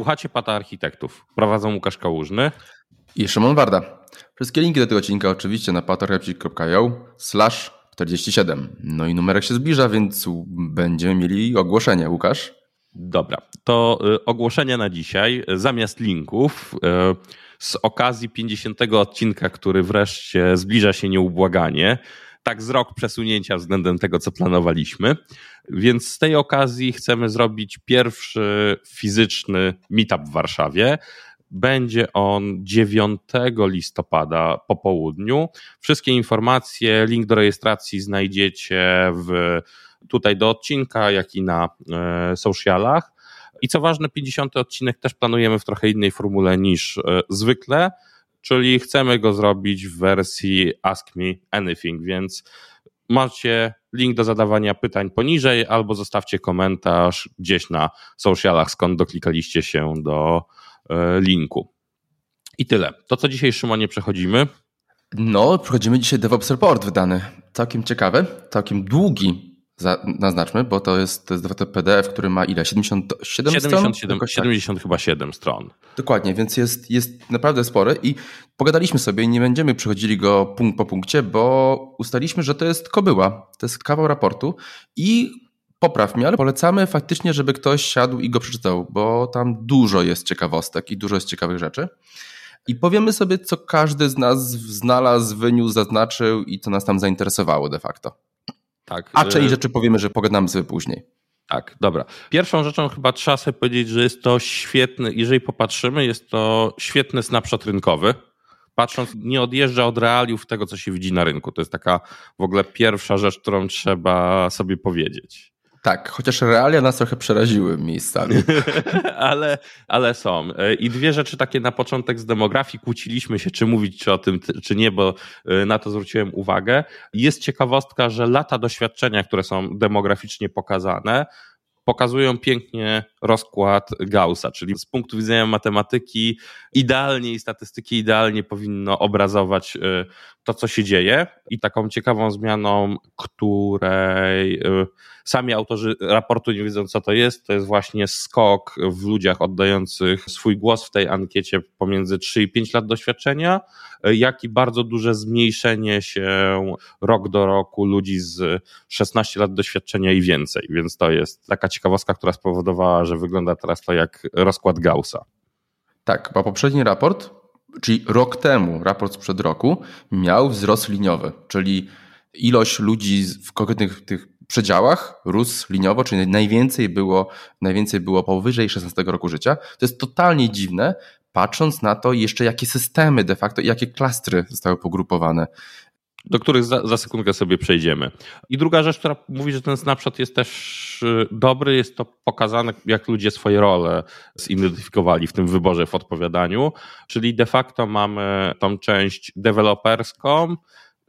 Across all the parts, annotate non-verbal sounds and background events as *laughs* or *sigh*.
Słuchacie Pata Architektów. Prowadzą Łukasz Kałużny i Szymon Warda. Wszystkie linki do tego odcinka oczywiście na patarchitect.io slash 47. No i numerek się zbliża, więc będziemy mieli ogłoszenie. Łukasz? Dobra, to y, ogłoszenie na dzisiaj zamiast linków y, z okazji 50 odcinka, który wreszcie zbliża się nieubłaganie tak z rok przesunięcia względem tego, co planowaliśmy. Więc z tej okazji chcemy zrobić pierwszy fizyczny meetup w Warszawie. Będzie on 9 listopada po południu. Wszystkie informacje, link do rejestracji znajdziecie w, tutaj do odcinka, jak i na e, socialach. I co ważne, 50 odcinek też planujemy w trochę innej formule niż e, zwykle czyli chcemy go zrobić w wersji Ask Me Anything, więc macie link do zadawania pytań poniżej albo zostawcie komentarz gdzieś na socialach, skąd doklikaliście się do e, linku. I tyle. To co dzisiaj, Szymonie, przechodzimy? No, przechodzimy dzisiaj DevOps Report wydany. Całkiem ciekawy, całkiem długi naznaczmy, bo to jest, to jest PDF, który ma ile? 77 77 stron? 70 tak. chyba 7 stron. Dokładnie, więc jest, jest naprawdę spory i pogadaliśmy sobie, nie będziemy przechodzili go punkt po punkcie, bo ustaliśmy, że to jest kobyła, to jest kawał raportu i popraw mnie, ale polecamy faktycznie, żeby ktoś siadł i go przeczytał, bo tam dużo jest ciekawostek i dużo jest ciekawych rzeczy. I powiemy sobie, co każdy z nas znalazł, wyniósł, zaznaczył i co nas tam zainteresowało de facto. Tak. A część y, rzeczy powiemy, że pogadamy sobie później. Tak, dobra. Pierwszą rzeczą chyba trzeba sobie powiedzieć, że jest to świetny, jeżeli popatrzymy, jest to świetny snapshot rynkowy. Patrząc, nie odjeżdża od realiów tego, co się widzi na rynku. To jest taka w ogóle pierwsza rzecz, którą trzeba sobie powiedzieć. Tak, chociaż realia nas trochę przeraziły miejscami. *laughs* ale, ale są. I dwie rzeczy takie na początek z demografii. Kłóciliśmy się, czy mówić o tym, czy nie, bo y, na to zwróciłem uwagę. Jest ciekawostka, że lata doświadczenia, które są demograficznie pokazane, pokazują pięknie rozkład Gaussa, czyli z punktu widzenia matematyki idealnie i statystyki idealnie powinno obrazować y, to, co się dzieje. I taką ciekawą zmianą, której y, sami autorzy raportu nie wiedzą, co to jest, to jest właśnie skok w ludziach oddających swój głos w tej ankiecie pomiędzy 3 i 5 lat doświadczenia, y, jak i bardzo duże zmniejszenie się rok do roku ludzi z 16 lat doświadczenia i więcej. Więc to jest taka ciekawostka, która spowodowała, że wygląda teraz to jak rozkład Gaussa. Tak, bo poprzedni raport, czyli rok temu, raport sprzed roku, miał wzrost liniowy, czyli ilość ludzi w konkretnych tych przedziałach rósł liniowo, czyli najwięcej było, najwięcej było powyżej 16 roku życia. To jest totalnie dziwne, patrząc na to jeszcze jakie systemy de facto, jakie klastry zostały pogrupowane do których za, za sekundkę sobie przejdziemy. I druga rzecz, która mówi, że ten snapshot jest też y, dobry, jest to pokazane, jak ludzie swoje role zidentyfikowali w tym wyborze, w odpowiadaniu. Czyli de facto mamy tą część deweloperską,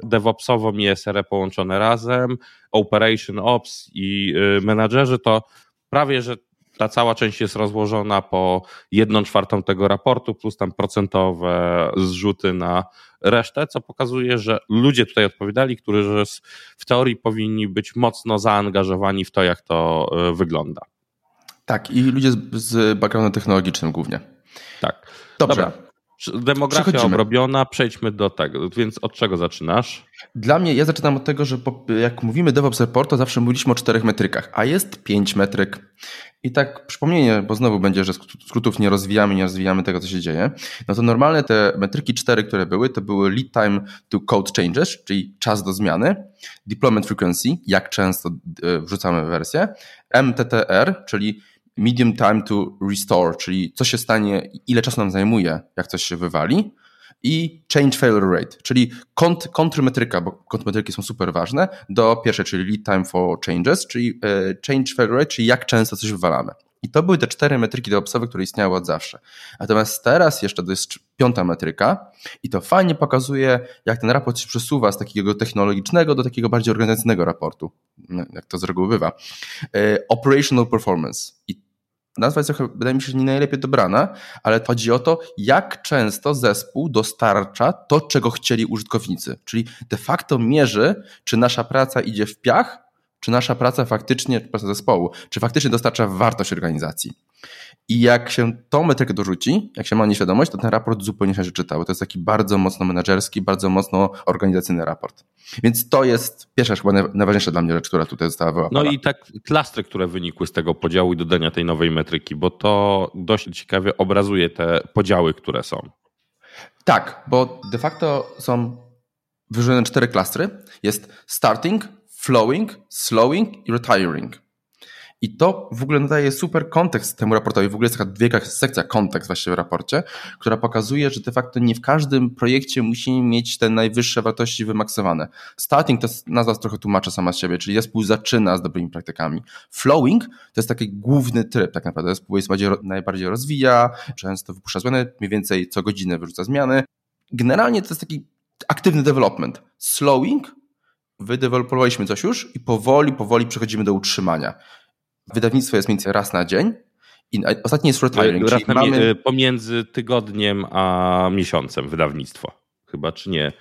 DevOpsową i SRE połączone razem, Operation Ops i y, menadżerzy to prawie, że ta cała część jest rozłożona po jedną czwartą tego raportu, plus tam procentowe zrzuty na resztę, co pokazuje, że ludzie tutaj odpowiadali, którzy w teorii powinni być mocno zaangażowani w to, jak to e, wygląda. Tak, i ludzie z, z backgroundem technologicznym głównie. Tak. Dobrze. Dobra. Demografia obrobiona, przejdźmy do tego. Więc od czego zaczynasz? Dla mnie, ja zaczynam od tego, że jak mówimy DevOps Report, to zawsze mówiliśmy o czterech metrykach, a jest pięć metryk. I tak przypomnienie, bo znowu będzie, że skrótów nie rozwijamy, nie rozwijamy tego, co się dzieje. No to normalne te metryki cztery, które były, to były lead time to code changes, czyli czas do zmiany, deployment frequency, jak często e, wrzucamy wersję, MTTR, czyli medium time to restore, czyli co się stanie, ile czasu nam zajmuje, jak coś się wywali, i change failure rate, czyli kont, kontrmetryka, bo kontrmetryki są super ważne, do pierwszej, czyli lead time for changes, czyli e, change failure rate, czyli jak często coś wywalamy. I to były te cztery metryki DevOpsowe, które istniały od zawsze. Natomiast teraz jeszcze to jest piąta metryka i to fajnie pokazuje, jak ten raport się przesuwa z takiego technologicznego do takiego bardziej organizacyjnego raportu, no, jak to z reguły bywa. E, operational performance. I nazwa jest trochę, wydaje mi się, nie najlepiej dobrana, ale chodzi o to, jak często zespół dostarcza to, czego chcieli użytkownicy. Czyli de facto mierzy, czy nasza praca idzie w piach, czy nasza praca faktycznie, praca zespołu, czy faktycznie dostarcza wartość organizacji. I jak się tą metrykę dorzuci, jak się ma nieświadomość, to ten raport zupenie się czyta, bo to jest taki bardzo mocno menedżerski, bardzo mocno organizacyjny raport. Więc to jest pierwsza chyba najważniejsza dla mnie rzecz, która tutaj została wyłapana. No i tak klastry, które wynikły z tego podziału i dodania tej nowej metryki, bo to dość ciekawie obrazuje te podziały, które są. Tak, bo de facto są wyróżnione cztery klastry. Jest starting, flowing, slowing i retiring. I to w ogóle nadaje super kontekst temu raportowi. W ogóle jest taka wielka sekcja kontekst właśnie w raporcie, która pokazuje, że de facto nie w każdym projekcie musimy mieć te najwyższe wartości wymaksowane. Starting to jest nazwa trochę tłumaczę sama z siebie, czyli zespół zaczyna z dobrymi praktykami. Flowing to jest taki główny tryb tak naprawdę. Zespół jest bardziej, najbardziej rozwija, często wypuszcza zmiany, mniej więcej co godzinę wyrzuca zmiany. Generalnie to jest taki aktywny development. Slowing wydewelopowaliśmy coś już i powoli, powoli przechodzimy do utrzymania. Wydawnictwo jest mniej więcej raz na dzień i ostatni jest retiring. Raz czyli mamy... Y, pomiędzy tygodniem a miesiącem wydawnictwo. Chyba, czy nie?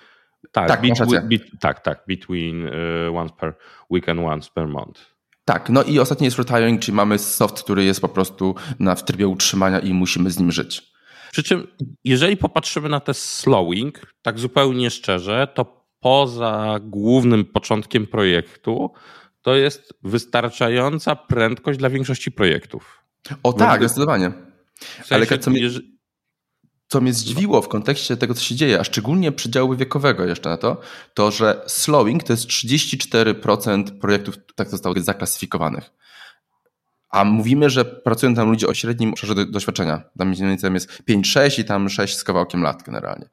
Tak, tak, between, be, tak, tak. Between uh, once per week and once per month. Tak, no i ostatni jest retiring, czyli mamy soft, który jest po prostu na, w trybie utrzymania i musimy z nim żyć. Przy czym, jeżeli popatrzymy na te slowing, tak zupełnie szczerze, to poza głównym początkiem projektu, to jest wystarczająca prędkość dla większości projektów. O tak, zdecydowanie. W sensie, Ale co mnie, co mnie zdziwiło w kontekście tego, co się dzieje, a szczególnie przedziału wiekowego jeszcze na to, to że slowing to jest 34% projektów tak zostało zaklasyfikowanych. A mówimy, że pracują tam ludzie o średnim obszarze doświadczenia. Tam mniej więcej jest 5-6 i tam 6 z kawałkiem lat generalnie.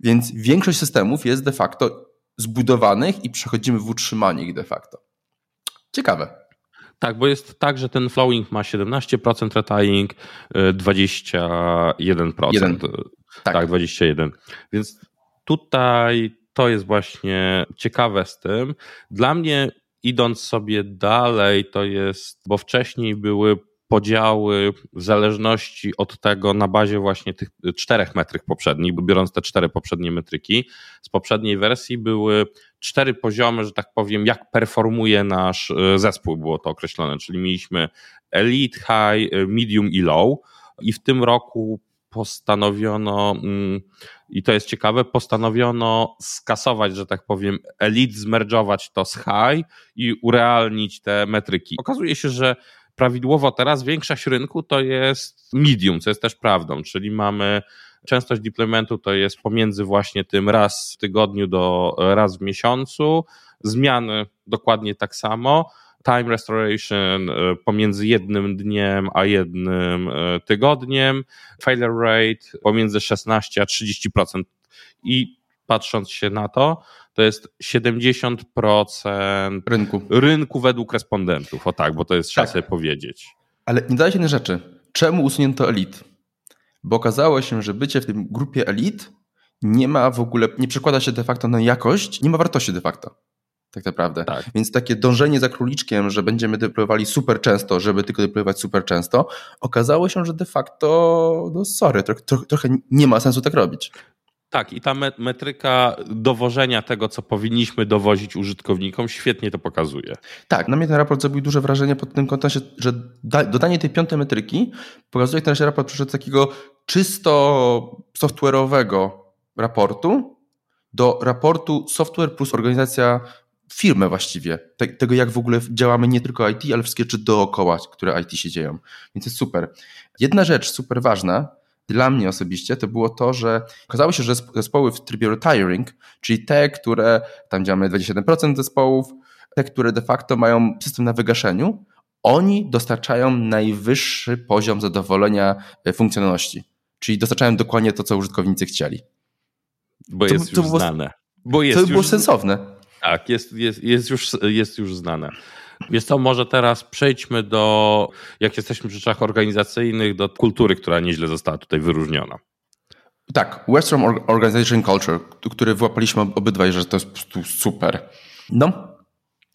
Więc większość systemów jest de facto zbudowanych i przechodzimy w utrzymanie ich de facto. Ciekawe. Tak, bo jest tak, że ten flowing ma 17% retying, 21%. Jeden. Tak. tak, 21. Więc tutaj to jest właśnie ciekawe z tym. Dla mnie idąc sobie dalej, to jest, bo wcześniej były podziały w zależności od tego na bazie właśnie tych czterech metryk poprzednich, bo biorąc te cztery poprzednie metryki, z poprzedniej wersji były cztery poziomy, że tak powiem, jak performuje nasz e, zespół, było to określone, czyli mieliśmy elite, high, e, medium i low i w tym roku postanowiono, mm, i to jest ciekawe, postanowiono skasować, że tak powiem, elite, zmerdżować to z high i urealnić te metryki. Okazuje się, że prawidłowo teraz większość rynku to jest medium, co jest też prawdą, czyli mamy częstość deploymentu to jest pomiędzy właśnie tym raz w tygodniu do raz w miesiącu, zmiany dokładnie tak samo, time restoration e, pomiędzy jednym dniem a jednym e, tygodniem, failure rate pomiędzy 16 a 30% i patrząc się na to, to jest 70% rynku. rynku według respondentów. O tak, bo to jest trzeba tak. sobie powiedzieć. Ale nie daje się jednej rzeczy. Czemu usunięto elit? Bo okazało się, że bycie w tym grupie elit nie ma w ogóle, nie przekłada się de facto na jakość, nie ma wartości de facto. Tak naprawdę. Tak. Więc takie dążenie za króliczkiem, że będziemy deployowali super często, żeby tylko deployować super często, okazało się, że de facto, no sorry, trochę, trochę nie ma sensu tak robić. Tak, i ta metryka dowożenia tego, co powinniśmy dowozić użytkownikom, świetnie to pokazuje. Tak, na mnie ten raport zrobił duże wrażenie pod tym kątem, że dodanie tej piątej metryki pokazuje, że ten raport przyszedł z takiego czysto software'owego raportu do raportu software plus organizacja firmy właściwie. Tego, jak w ogóle działamy nie tylko IT, ale wszystkie rzeczy dookoła, które IT się dzieją. Więc jest super. Jedna rzecz super ważna, dla mnie osobiście to było to, że okazało się, że zespoły w trybie retiring, czyli te, które tam działamy 27% zespołów, te, które de facto mają system na wygaszeniu, oni dostarczają najwyższy poziom zadowolenia e, funkcjonalności. Czyli dostarczają dokładnie to, co użytkownicy chcieli. Bo jest to, już było, znane. Bo jest to było sensowne. Tak, jest, jest, jest, już, jest już znane. Wiesz co, może teraz przejdźmy do, jak jesteśmy przy rzeczach organizacyjnych, do kultury, która nieźle została tutaj wyróżniona. Tak, Western Organization Culture, który wyłapaliśmy obydwaj, że to jest po prostu super. No.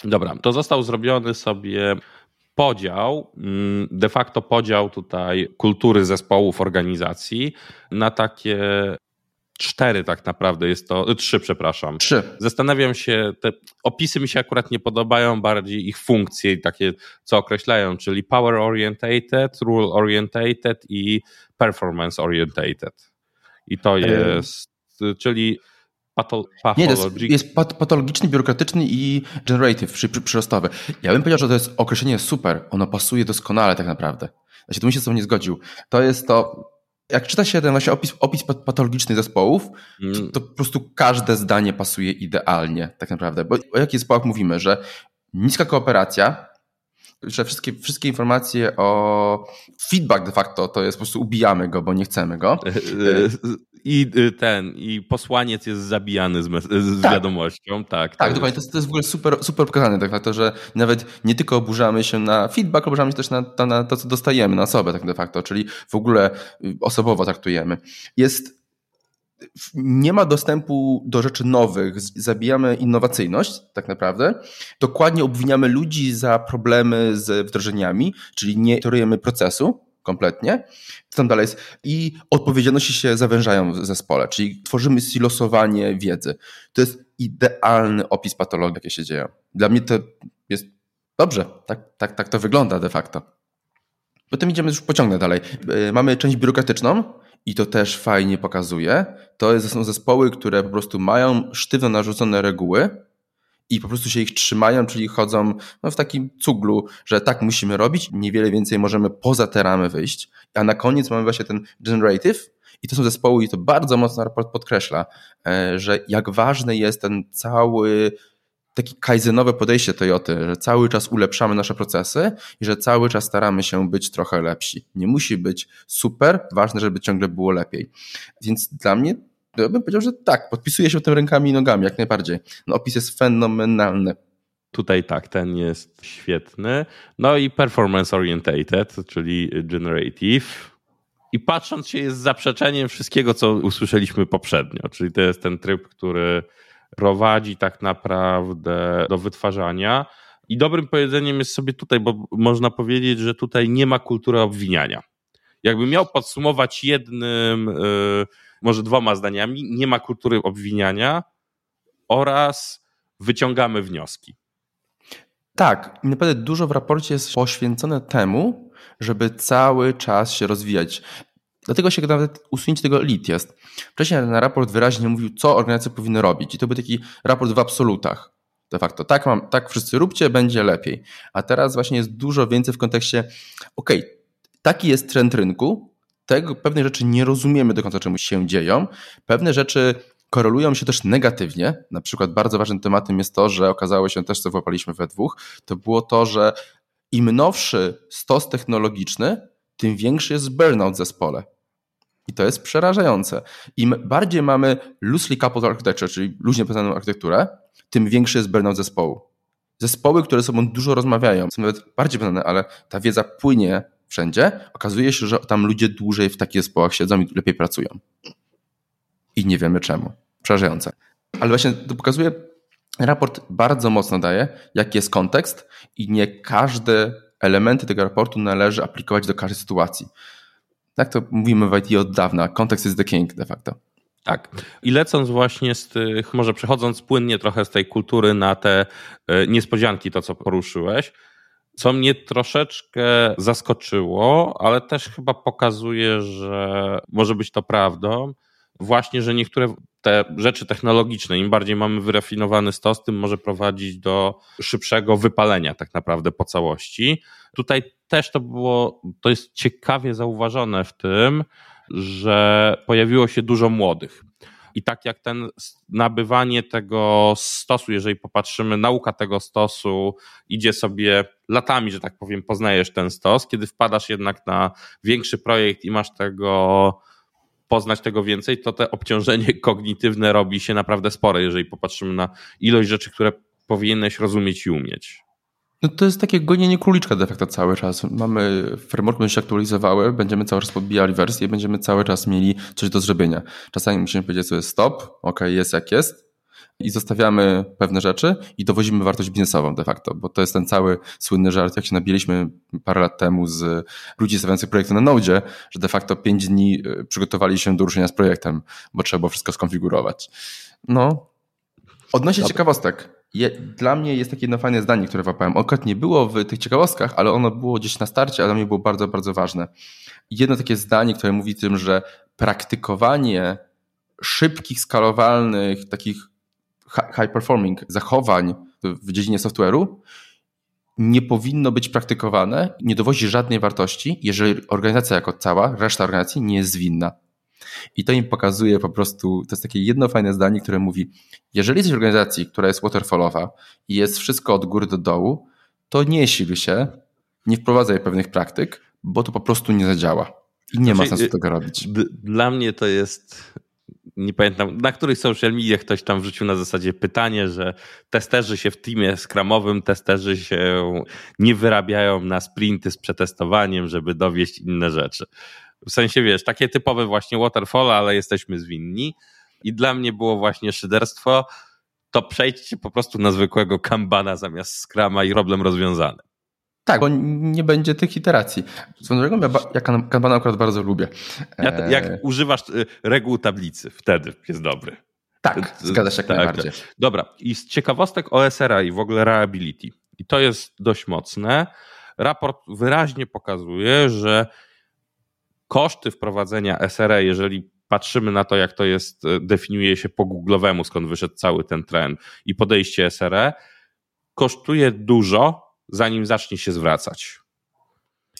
Dobra, to został zrobiony sobie podział, mm, de facto podział tutaj kultury zespołów organizacji na takie cztery tak naprawdę, jest to, trzy przepraszam. Trzy. Zastanawiam się, te opisy mi się akurat nie podobają, bardziej ich funkcje i takie, co określają, czyli power orientated, rule orientated i performance orientated. I to jest, czyli Pato, nie, jest, jest pat, patologiczny, biurokratyczny i generative, przy, przy, przyrostowy. Ja bym powiedział, że to jest określenie super. Ono pasuje doskonale tak naprawdę. Się tu bym się z tym nie zgodził. To jest to, jak czyta się ten właśnie opis, opis patologiczny zespołów, mm. to, to, po prostu każde zdanie pasuje idealnie tak naprawdę. Bo o jakich zespołach mówimy, że niska kooperacja, że wszystkie, wszystkie informacje o feedback de facto to jest po prostu ubijamy go, bo nie chcemy go. *laughs* I y, ten, i posłaniec jest zabijany z, z tak. wiadomością. Tak, tak dokładnie. To jest, to jest w ogóle super, super pokazane, tak facto, że nawet nie tylko oburzamy się na feedback, oburzamy się też na, na, na to, co dostajemy, na osobę tak de facto, czyli w ogóle y, osobowo traktujemy. Jest nie ma dostępu do rzeczy nowych, zabijamy innowacyjność tak naprawdę. Dokładnie obwiniamy ludzi za problemy z wdrożeniami, czyli nie torujemy procesu kompletnie. Co tam dalej jest? I odpowiedzialności się zawężają w zespole, czyli tworzymy silosowanie wiedzy. To jest idealny opis patologii, jakie się dzieją. Dla mnie to jest dobrze, tak, tak, tak to wygląda de facto. Potem idziemy już pociągnę dalej. E, mamy część biurokratyczną, i to też fajnie pokazuje, to są zespoły, które po prostu mają sztywno narzucone reguły i po prostu się ich trzymają, czyli chodzą no, w takim cuglu, że tak musimy robić, niewiele więcej możemy poza te ramy wyjść. A na koniec mamy właśnie ten generative, i to są zespoły, i to bardzo mocno raport podkreśla, e, że jak ważny jest ten cały takie kaizenowe podejście Toyoty, że cały czas ulepszamy nasze procesy i że cały czas staramy się być trochę lepsi. Nie musi być super, ważne, żeby ciągle było lepiej. Więc dla mnie, ja bym powiedział, że tak, podpisuję się tym rękami i nogami, jak najbardziej. No, opis jest fenomenalny. Tutaj tak, ten jest świetny. No i performance orientated, czyli generative. I patrząc się jest zaprzeczeniem wszystkiego, co usłyszeliśmy poprzednio, czyli to jest ten tryb, który prowadzi tak naprawdę do wytwarzania. I dobrym powiedzeniem jest sobie tutaj, bo można powiedzieć, że tutaj nie ma kultury obwiniania. Jakbym miał podsumować jednym, y, może dwoma zdaniami, nie ma kultury obwiniania oraz wyciągamy wnioski. Tak, naprawdę dużo w raporcie jest poświęcone temu, żeby cały czas się rozwijać. Dlatego się nawet usunięcie tego lit jest. Wcześniej ten raport wyraźnie mówił, co organizacje powinny robić. I to był taki raport w absolutach. De facto, tak, mam, tak wszyscy róbcie, będzie lepiej. A teraz właśnie jest dużo więcej w kontekście, ok, taki jest trend rynku, tego, pewne rzeczy nie rozumiemy do końca, czemu się dzieją, pewne rzeczy korelują się też negatywnie. Na przykład bardzo ważnym tematem jest to, że okazało się też, co włapaliśmy we dwóch, to było to, że im nowszy stos technologiczny, tym większy jest burnout w zespole. I to jest przerażające. Im bardziej mamy loosely coupled architecture, czyli luźnie poznaną architekturę, tym większy jest burnout zespołu. Zespoły, które ze sobą dużo rozmawiają, są nawet bardziej poznane, ale ta wiedza płynie wszędzie, okazuje się, że tam ludzie dłużej w takich zespołach siedzą i lepiej pracują. I nie wiemy czemu. Przerażające. Ale właśnie to pokazuje, raport bardzo mocno daje, jaki jest kontekst i nie każde elementy tego raportu należy aplikować do każdej sytuacji. Tak to mówimy w IT od dawna. Kontekst is the king de facto. Tak. I lecąc właśnie z tych, może przechodząc płynnie trochę z tej kultury na te e, niespodzianki, to co poruszyłeś, co mnie troszeczkę zaskoczyło, ale też chyba pokazuje, że może być to prawdą, właśnie, że niektóre te rzeczy technologiczne, im bardziej mamy wyrafinowany stos, tym może prowadzić do szybszego wypalenia tak naprawdę po całości. Tutaj też to było, to jest ciekawie zauważone w tym, że pojawiło się dużo młodych. I tak jak ten nabywanie tego stosu, jeżeli popatrzymy, nauka tego stosu idzie sobie latami, że tak powiem, poznajesz ten stos. Kiedy wpadasz jednak na większy projekt i masz tego poznać tego więcej, to te obciążenie *laughs* kognitywne robi się naprawdę spore, jeżeli popatrzymy na ilość rzeczy, które powinieneś rozumieć i umieć. No to jest takie gonienie króliczka de facto cały czas. Mamy framework, będzie się aktualizowały, będziemy cały czas podbijali wersję, będziemy cały czas mieli coś do zrobienia. Czasami musimy powiedzieć sobie stop, ok, jest jak jest i zostawiamy pewne rzeczy i dowozimy wartość biznesową de facto, bo to jest ten cały słynny żart, jak się nabiliśmy parę lat temu z ludzi stawiających projekty na Node, że de facto 5 dni y, przygotowali się do ruszenia z projektem, bo trzeba było wszystko skonfigurować. No. Odnośnie Dobra. ciekawostek. Je, dla mnie jest takie jedno fajne zdanie, które wapałem. Akurat nie było w tych ciekawostkach, ale ono było gdzieś na starcie, a dla mnie było bardzo, bardzo ważne. Jedno takie zdanie, które mówi tym, że praktykowanie szybkich, skalowalnych, takich high performing zachowań w dziedzinie software'u nie powinno być praktykowane, nie dowozi żadnej wartości, jeżeli organizacja jako cała, reszta organizacji nie jest zwinna. I to im pokazuje po prostu, to jest takie jedno fajne zdanie, które mówi, jeżeli jesteś w organizacji, która jest waterfallowa i jest wszystko od góry do dołu, to nie sil się, nie wprowadzaj pewnych praktyk, bo to po prostu nie zadziała. I nie ma znaczy, sensu tego robić. Dla mnie to jest nie pamiętam, na których social media ktoś tam wrzucił na zasadzie pytanie, że testerzy się w teamie skramowym, testerzy się nie wyrabiają na sprinty z przetestowaniem, żeby dowieść inne rzeczy. W sensie, wiesz, takie typowe właśnie waterfall, ale jesteśmy zwinni. I dla mnie było właśnie szyderstwo, to przejdźcie po prostu na zwykłego kambana zamiast skrama i problem rozwiązany. Tak, bo nie będzie tych iteracji. Swoją drogą, ja, ja Kanbana akurat bardzo lubię. Jak, jak e, używasz y, reguł tablicy, wtedy jest dobry. Tak, zgadza się jak tak, najbardziej. Tak. Dobra, i z ciekawostek OSRA i w ogóle reliability. I to jest dość mocne. Raport wyraźnie pokazuje, że koszty wprowadzenia SRA, jeżeli patrzymy na to, jak to jest, y, definiuje się po googlowemu, skąd wyszedł cały ten trend i podejście SRE, kosztuje dużo, zanim zacznie się zwracać.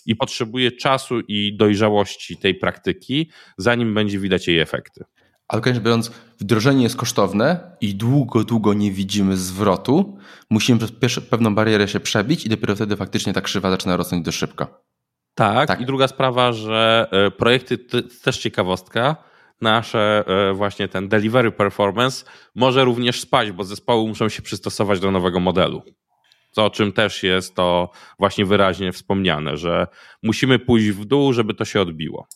I potrzebuje czasu i dojrzałości tej praktyki, zanim będzie widać jej efekty. Ale koniecznie biorąc, wdrożenie jest kosztowne i długo, długo nie widzimy zwrotu. Musimy przez pewną barierę się przebić i dopiero wtedy faktycznie ta krzywa zaczyna rosnąć dość szybko. Tak, tak. i druga sprawa, że e, projekty, też ciekawostka, nasze e, właśnie ten delivery performance może również spać, bo zespoły muszą się przystosować do nowego modelu o czym też jest to właśnie wyraźnie wspomniane, że musimy pójść w dół, żeby to się odbiło.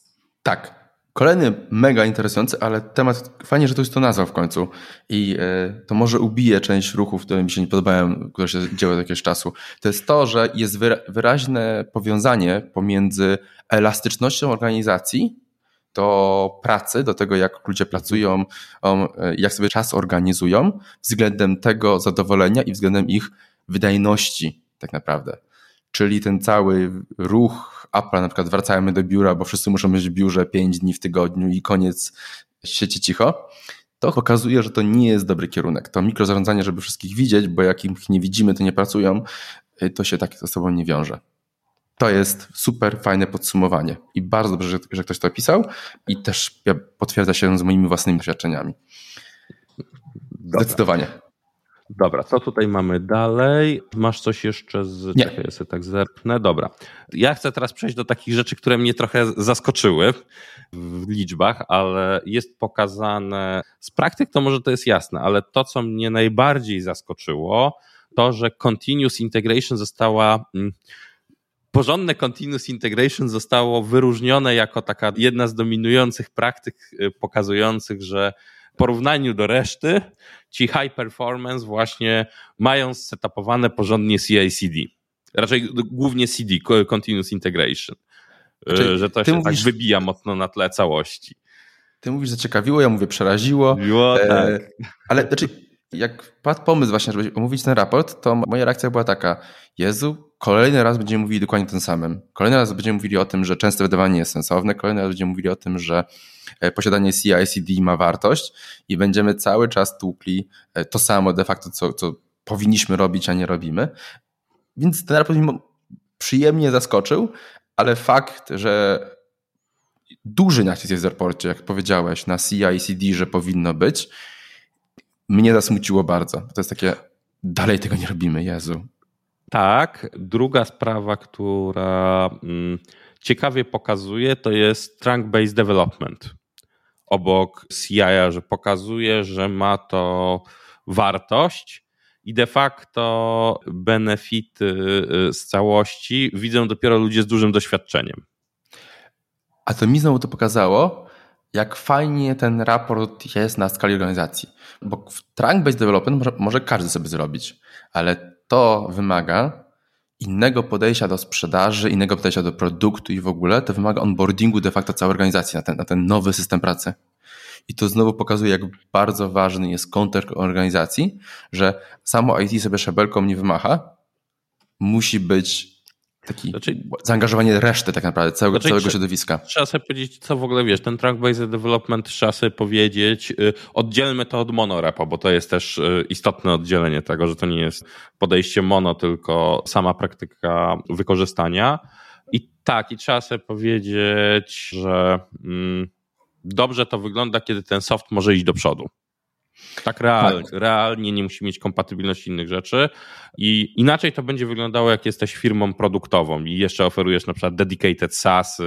Tak. Kolejny mega interesujący, ale temat, fajnie, że to jest to nazwał w końcu i e, to może ubije część ruchów, które mi się nie podobają, które się dzieły od jakiegoś czasu. To jest to, że jest wyraźne powiązanie pomiędzy elastycznością organizacji do pracy, do tego, jak ludzie pracują, e, jak sobie czas organizują, względem tego zadowolenia i względem ich wydajności tak naprawdę. Czyli ten cały ruch Apple, na przykład wracajmy do biura, bo wszyscy muszą być w biurze 5 dni w tygodniu i koniec sieci cicho, to pokazuje, że to nie jest dobry kierunek. To mikrozarządzanie, żeby wszystkich widzieć, bo jak ich nie widzimy, to nie pracują, y, to się tak ze sobą nie wiąże. To jest super fajne podsumowanie i bardzo dobrze, że, że ktoś to opisał i też potwierdza się z moimi własnymi doświadczeniami. Zdecydowanie. Dobra, co tutaj mamy dalej? Masz coś jeszcze z. Nie. Czekaj, ja sobie tak zerknę. Dobra. Ja chcę teraz przejść do takich rzeczy, które mnie trochę zaskoczyły w liczbach, ale jest pokazane z praktyk, to może to jest jasne, ale to, co mnie najbardziej zaskoczyło, to, że Continuous Integration została. Mm, porządne Continuous Integration zostało wyróżnione jako taka jedna z dominujących praktyk y, pokazujących, że porównaniu do reszty ci high performance właśnie mają setupowane porządnie CI/CD. Raczej głównie CD, Continuous Integration. Czyli znaczy, że to się tak mówisz, tak wybija mocno na tle całości. Ty mówisz, że ciekawiło, ja mówię przeraziło. Było, e, tak. Ale znaczy, jak padł pomysł właśnie, żeby omówić ten raport, to moja reakcja była taka, Jezu, kolejny raz będziemy mówili dokładnie tym samym. Kolejny raz będziemy mówili o tym, że częste wydawanie jest sensowne, kolejny raz będziemy mówili o tym, że e, posiadanie CI/CD ma wartość i będziemy cały czas tłukli e, to samo de facto, co, co powinniśmy robić, a nie robimy. Więc ten raport mnie przyjemnie zaskoczył, ale fakt, że duży nacisk jest w raporcie, jak powiedziałeś, na CI/CD, że powinno być, mnie zasmuciło bardzo. To jest takie, dalej tego nie robimy, Jezu. Tak. Druga sprawa, która mm, ciekawie pokazuje, to jest trunk-based development. Obok CI, że pokazuje, że ma to wartość i de facto benefity y, z całości widzą dopiero ludzie z dużym doświadczeniem. A to mi znowu to pokazało, jak fajnie ten raport jest na skali organizacji. Bo trunk-based development może, może każdy sobie zrobić, ale to wymaga innego podejścia do sprzedaży, innego podejścia do produktu i w ogóle to wymaga onboardingu de facto całej organizacji na ten, na ten nowy system pracy. I to znowu pokazuje, jak bardzo ważny jest kontekst organizacji, że samo IT sobie szabelką nie wymacha, musi być taki znaczy, zaangażowanie reszty tak naprawdę, całego, znaczy, całego środowiska. Trzeba sobie powiedzieć, co w ogóle wiesz, ten track-based development trzeba sobie powiedzieć, y, oddzielmy to od monorepo, bo to jest też y, istotne oddzielenie tego, że to nie jest podejście mono, tylko sama praktyka wykorzystania. I tak, i trzeba sobie powiedzieć, że mm, dobrze to wygląda, kiedy ten soft może iść do przodu. Tak, realnie, tak. realnie nie musi mieć kompatybilności innych rzeczy i inaczej to będzie wyglądało, jak jesteś firmą produktową i jeszcze oferujesz na przykład dedicated SaaS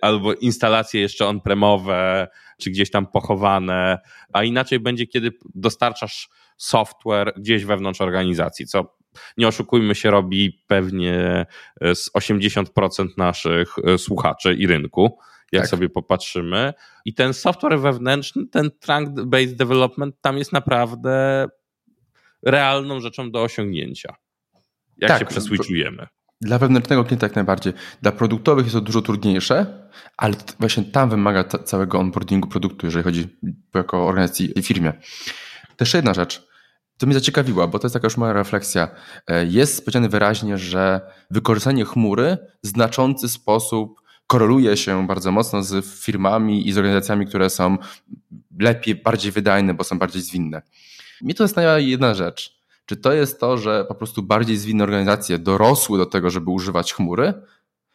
albo instalacje jeszcze on-premowe, czy gdzieś tam pochowane, a inaczej będzie, kiedy dostarczasz software gdzieś wewnątrz organizacji, co nie oszukujmy się, robi pewnie z 80% naszych słuchaczy i rynku jak tak. sobie popatrzymy. I ten software wewnętrzny, ten trunk-based development tam jest naprawdę realną rzeczą do osiągnięcia. Jak tak, się przeswitchujemy. Dla wewnętrznego klienta jak najbardziej. Dla produktowych jest to dużo trudniejsze, ale właśnie tam wymaga całego onboardingu produktu, jeżeli chodzi jako organizacji i firmie. Też jedna rzecz, to mnie zaciekawiła, bo to jest taka już moja refleksja. E, jest powiedziane wyraźnie, że wykorzystanie chmury w znaczący sposób koreluje się bardzo mocno z firmami i z organizacjami, które są lepiej, bardziej wydajne, bo są bardziej zwinne. Mi to zastanawia jedna rzecz. Czy to jest to, że po prostu bardziej zwinne organizacje dorosły do tego, żeby używać chmury?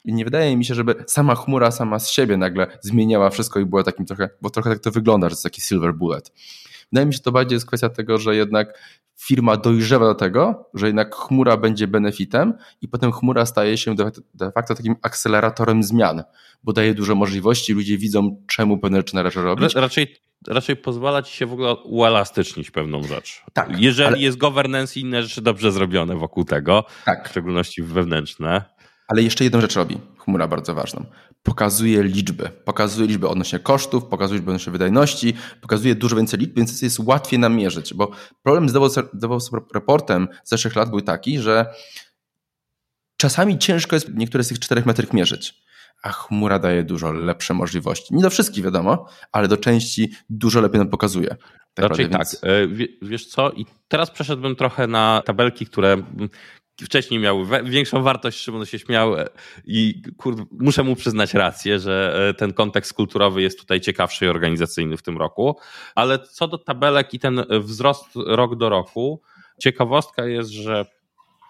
I nie wydaje mi się, żeby sama chmura sama z siebie nagle zmieniała wszystko i była takim trochę, bo trochę tak to wygląda, że to jest taki silver bullet. Wydaje mi się, to bardziej jest kwestia tego, że jednak firma dojrzewa do tego, że jednak chmura będzie benefitem i potem chmura staje się de facto takim akceleratorem zmian, bo daje dużo możliwości, ludzie widzą, czemu pewne rzeczy należy robić. Raczej, raczej pozwala ci się w ogóle uelastycznić pewną rzecz. Tak, Jeżeli ale... jest governance i inne rzeczy dobrze zrobione wokół tego, tak. w szczególności wewnętrzne. Ale jeszcze jedną rzecz robi chmura bardzo ważną pokazuje liczby. Pokazuje liczby odnośnie kosztów, pokazuje liczby odnośnie wydajności, pokazuje dużo więcej liczb, więc jest łatwiej namierzyć, bo problem z DevOps Reportem z zeszłych lat był taki, że czasami ciężko jest niektóre z tych czterech metryk mierzyć a chmura daje dużo lepsze możliwości. Nie do wszystkich wiadomo, ale do części dużo lepiej nam pokazuje. Tak Raczej tak. E, wiesz co? I teraz przeszedłbym trochę na tabelki, które wcześniej miał większą wartość, Szymon się śmiał e, i kurde, muszę mu przyznać rację, że e, ten kontekst kulturowy jest tutaj ciekawszy i organizacyjny w tym roku, ale co do tabelek i ten wzrost rok do roku, ciekawostka jest, że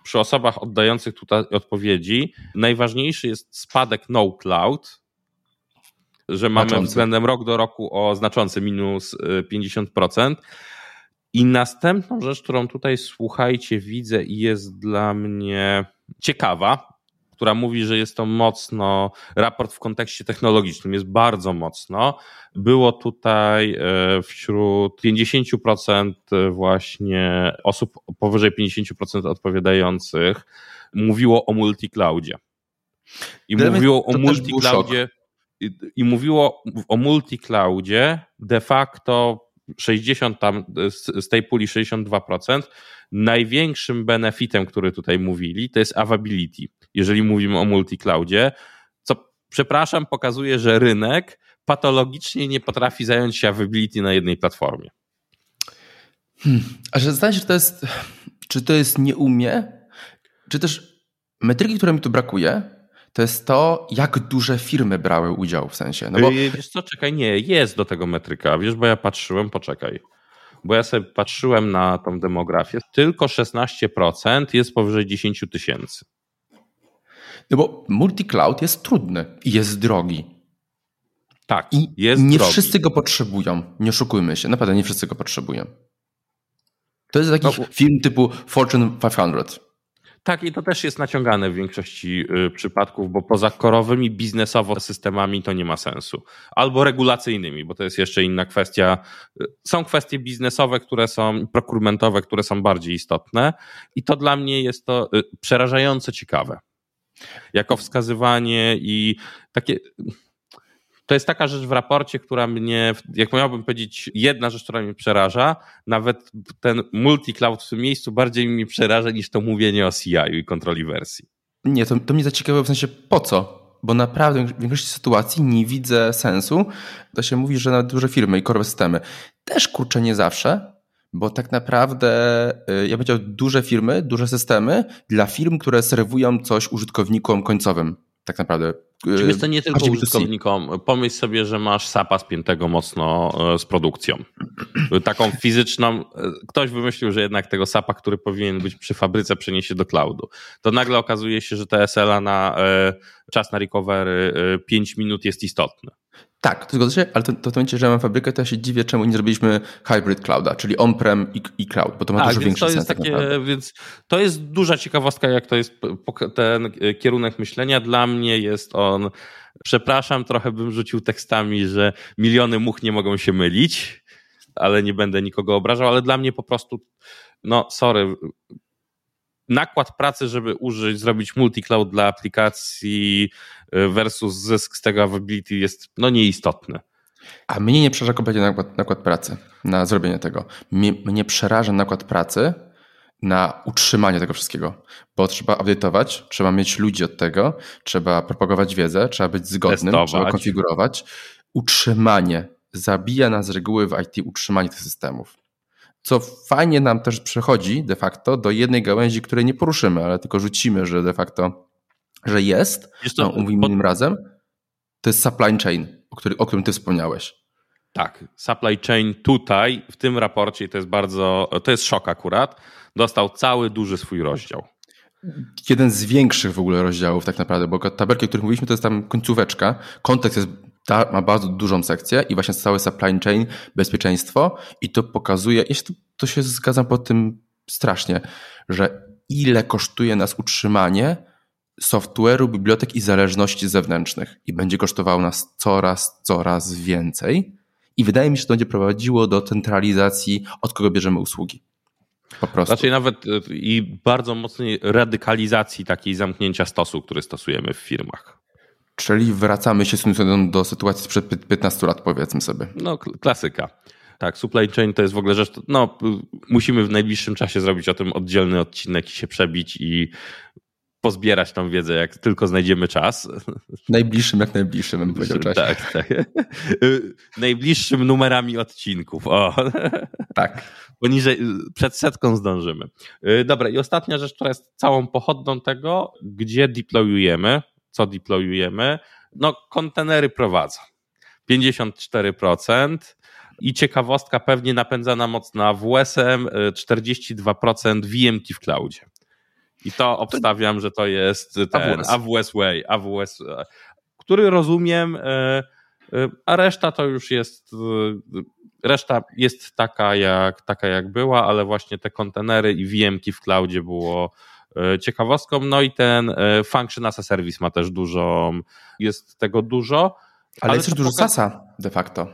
przy osobach oddających tutaj odpowiedzi najważniejszy jest spadek no cloud, że mamy znaczący. względem rok do roku o znaczący minus 50%, e, i następną rzecz, którą tutaj słuchajcie, widzę i jest dla mnie ciekawa, która mówi, że jest to mocno raport w kontekście technologicznym, jest bardzo mocno. Było tutaj e, wśród 50% właśnie osób powyżej 50% odpowiadających mówiło o multicloudzie. I mówiło o multicloudzie i, i mówiło o multicloudzie de facto 60 tam, z tej puli 62%, największym benefitem, który tutaj mówili, to jest availability. Jeżeli mówimy o multicloudzie, co przepraszam, pokazuje, że rynek patologicznie nie potrafi zająć się availability na jednej platformie. Hmm. A że zdaje się, że to jest, czy to jest nie umie, czy też metryki, które mi tu brakuje, to jest to, jak duże firmy brały udział w sensie. No bo... Wiesz co, czekaj, nie, jest do tego metryka, wiesz, bo ja patrzyłem, poczekaj. Bo ja sobie patrzyłem na tą demografię, tylko 16% jest powyżej 10 tysięcy. No bo multi-cloud jest trudny i jest drogi. Tak, I jest nie drogi. wszyscy go potrzebują. Nie oszukujmy się, naprawdę nie wszyscy go potrzebują. To jest taki no, film typu Fortune 500. Tak, i to też jest naciągane w większości y, przypadków, bo poza korowymi biznesowo systemami to nie ma sensu. Albo regulacyjnymi, bo to jest jeszcze inna kwestia. Y, są kwestie biznesowe, które są, prokurentowe, które są bardziej istotne i to dla mnie jest to y, przerażająco ciekawe. Jako wskazywanie i takie To jest taka rzecz w raporcie, która mnie, jak miałbym powiedzieć, jedna rzecz, która mnie przeraża, nawet ten multi-cloud w tym miejscu bardziej mi przeraża niż to mówienie o CI i kontroli wersji. Nie, to, to mnie zaciekawiło w sensie po co? Bo naprawdę w większości sytuacji nie widzę sensu. To się mówi, że na duże firmy i core systemy też kurczę nie zawsze, bo tak naprawdę y, ja powiedział duże firmy, duże systemy dla firm, które serwują coś użytkownikom końcowym tak naprawdę. Czyli jest to nie tylko użytkownikom. Pomyśl sobie, że masz SAPa spiętego mocno e, z produkcją. *clears throat* Taką fizyczną. E, ktoś wymyślił, że jednak tego SAPa, który powinien być przy fabryce, przeniesie do cloudu. To nagle okazuje się, że TSL-a na e, czas na recovery 5 minut jest istotny. Tak, to zgodzę się, ale to, to w momencie, że mam fabrykę, to ja się dziwię, czemu nie zrobiliśmy hybrid clouda, czyli on-prem i, i, cloud, bo to ma tak, dużo większy to jest sens. Takie, tak więc to jest duża ciekawostka, jak to jest ten kierunek myślenia. Dla mnie jest on, przepraszam, trochę bym rzucił tekstami, że miliony much nie mogą się mylić, ale nie będę nikogo obrażał, ale dla mnie po prostu, no sorry, nakład pracy, żeby użyć, zrobić multi-cloud dla aplikacji y, versus zysk z tego availability jest no nieistotny. A mnie nie przeraża kompletnie nakład, nakład pracy na zrobienie tego. Mnie, mnie przeraża nakład pracy na utrzymanie tego wszystkiego, bo trzeba update'ować, trzeba mieć ludzi od tego, trzeba propagować wiedzę, trzeba być zgodnym, Testować. trzeba konfigurować. Utrzymanie zabija nas z reguły w IT utrzymanie tych systemów co fajnie nam też przechodzi de facto do jednej gałęzi, której nie poruszymy, ale tylko rzucimy, że de facto, że jest, jest to, no, mówimy innym razem, to jest supply chain, o, który, o którym ty wspomniałeś. Tak, supply chain tutaj, w tym raporcie, to jest bardzo, to jest szok akurat, dostał cały duży swój rozdział. Jeden z większych w ogóle rozdziałów tak naprawdę, bo tabelki, o których mówiliśmy, to jest tam końcóweczka. Kontekst jest ta ma bardzo dużą sekcję i właśnie cały supply chain, bezpieczeństwo i to pokazuje, ja to, to się zgadzam po tym strasznie, że ile kosztuje nas utrzymanie software'u, bibliotek i zależności zewnętrznych i będzie kosztowało nas coraz, coraz więcej i wydaje mi się, że to będzie prowadziło do centralizacji, od kogo bierzemy usługi. Po prostu. Raczej nawet y, i bardzo mocnej radykalizacji takiej zamknięcia stosu, który stosujemy w firmach. Czyli wracamy się do sytuacji sprzed 15 lat, powiedzmy sobie. No, klasyka. Tak, supply chain to jest w ogóle rzecz, no musimy w najbliższym czasie zrobić o tym oddzielny odcinek i się przebić i pozbierać tą wiedzę, jak tylko znajdziemy czas. Najbliższym, jak najbliższym, bym powiedział czasie. Tak, tak. Najbliższym numerami odcinków. O. Tak. Poniżej, przed setką zdążymy. Dobra, i ostatnia rzecz, która jest całą pochodną tego, gdzie deployujemy, co deployujemy, no kontenery prowadzą. 54% i ciekawostka pewnie napędzana mocno AWS-em, 42% VMki w cloudzie. I to obstawiam, że to jest ten AWS, AWS Way, AWS, który rozumiem, e, e, a reszta to już jest e, reszta jest taka jak, taka jak była, ale właśnie te kontenery i VMki w cloudzie było E, ciekawostką. No i ten e, function as a service ma też dużo, jest tego dużo. Ale, ale jest też dużo poka- SASa de facto.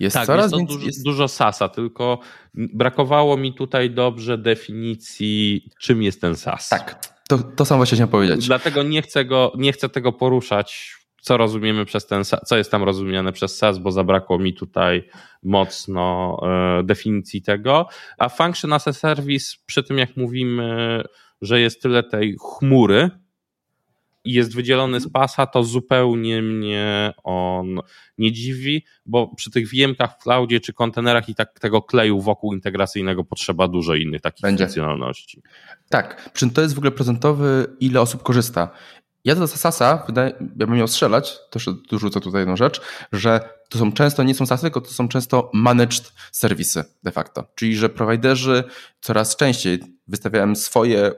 Jest tak, coraz jest dużo, jest... dużo SASa, tylko brakowało mi tutaj dobrze definicji, czym jest ten SAS. Tak, to, to sam właśnie chciałem powiedzieć. Dlatego nie chcę, go, nie chcę tego poruszać, co rozumiemy przez ten co jest tam rozumiane przez SAS, bo zabrakło mi tutaj mocno e, definicji tego. A function as a service, przy tym jak mówimy, że jest tyle tej chmury i jest wydzielony z pasa, to zupełnie mnie on nie dziwi, bo przy tych VMkach w cloudzie czy kontenerach i tak tego kleju wokół integracyjnego potrzeba dużo innych takich Będzie. funkcjonalności. Tak, przy to jest w ogóle procentowy, ile osób korzysta. Ja do SASa, jakbym miał strzelać, też dorzucę tutaj jedną rzecz, że to są często, nie są SASy, tylko to są często managed serwisy de facto. Czyli, że prowajderzy coraz częściej wystawiają swoje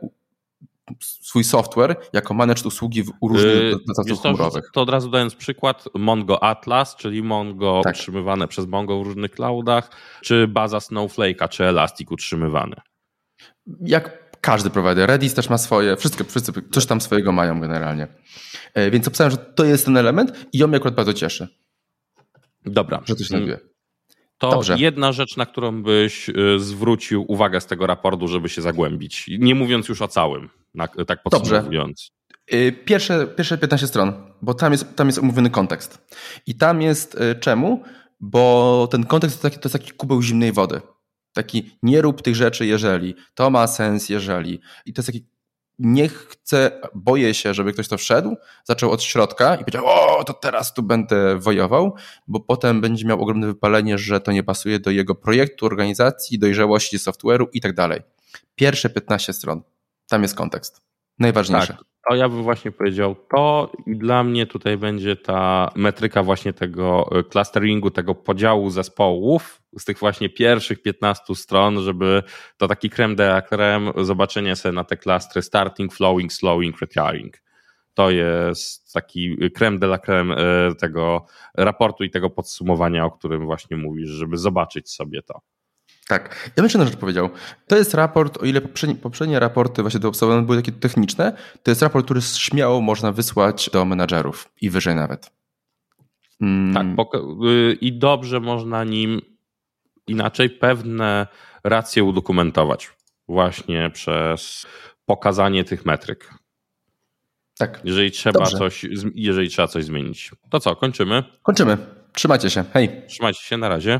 swój software jako managed usługi w różnych yy, dostawców chmurowych. To od razu dając przykład, Mongo Atlas, czyli Mongo tak. utrzymywane przez Mongo w różnych cloudach, czy baza Snowflake'a, czy Elastic utrzymywane. Jak każdy provider. Redis też ma swoje, wszystko, wszyscy coś tam swojego mają generalnie. E, więc obstawiam, że to jest ten element i on mnie akurat bardzo cieszy. Dobra. Że to się znajduje. To Dobrze. jedna rzecz, na którą byś y, zwrócił uwagę z tego raportu, żeby się zagłębić. Nie mówiąc już o całym, tak podsumowując. Y, pierwsze, pierwsze 15 stron, bo tam jest, tam jest omówiony kontekst. I tam jest y, czemu? Bo ten kontekst to, taki, to jest taki kubeł zimnej wody. Taki nie rób tych rzeczy, jeżeli. To ma sens, jeżeli. I to jest taki nie chcę, boję się, żeby ktoś to wszedł, zaczął od środka i powiedział, o, to teraz tu będę wojował, bo potem będzie miał ogromne wypalenie, że to nie pasuje do jego projektu, organizacji, dojrzałości software'u i tak dalej. Pierwsze 15 stron. Tam jest kontekst. Najważniejsze. Tak. To ja bym właśnie powiedział to i dla mnie tutaj będzie ta metryka właśnie tego e, clusteringu, tego podziału zespołów z tych właśnie pierwszych 15 stron, żeby to taki creme de la creme, zobaczenie sobie na te klastry starting, flowing, slowing, retiring. To jest taki creme de la creme e, tego raportu i tego podsumowania, o którym właśnie mówisz, żeby zobaczyć sobie to. Tak. Ja bym jeszcze rzecz powiedział. To jest raport, o ile poprzednie, poprzednie raporty właśnie do obserwowane były takie techniczne, to jest raport, który śmiało można wysłać do menadżerów i wyżej nawet. Mm. Tak, y, i dobrze można nim inaczej pewne racje udokumentować właśnie przez pokazanie tych metryk. Tak. Jeżeli trzeba, coś, jeżeli trzeba coś zmienić. To co, kończymy? Kończymy. Trzymajcie się. Hej. Trzymajcie się, na razie.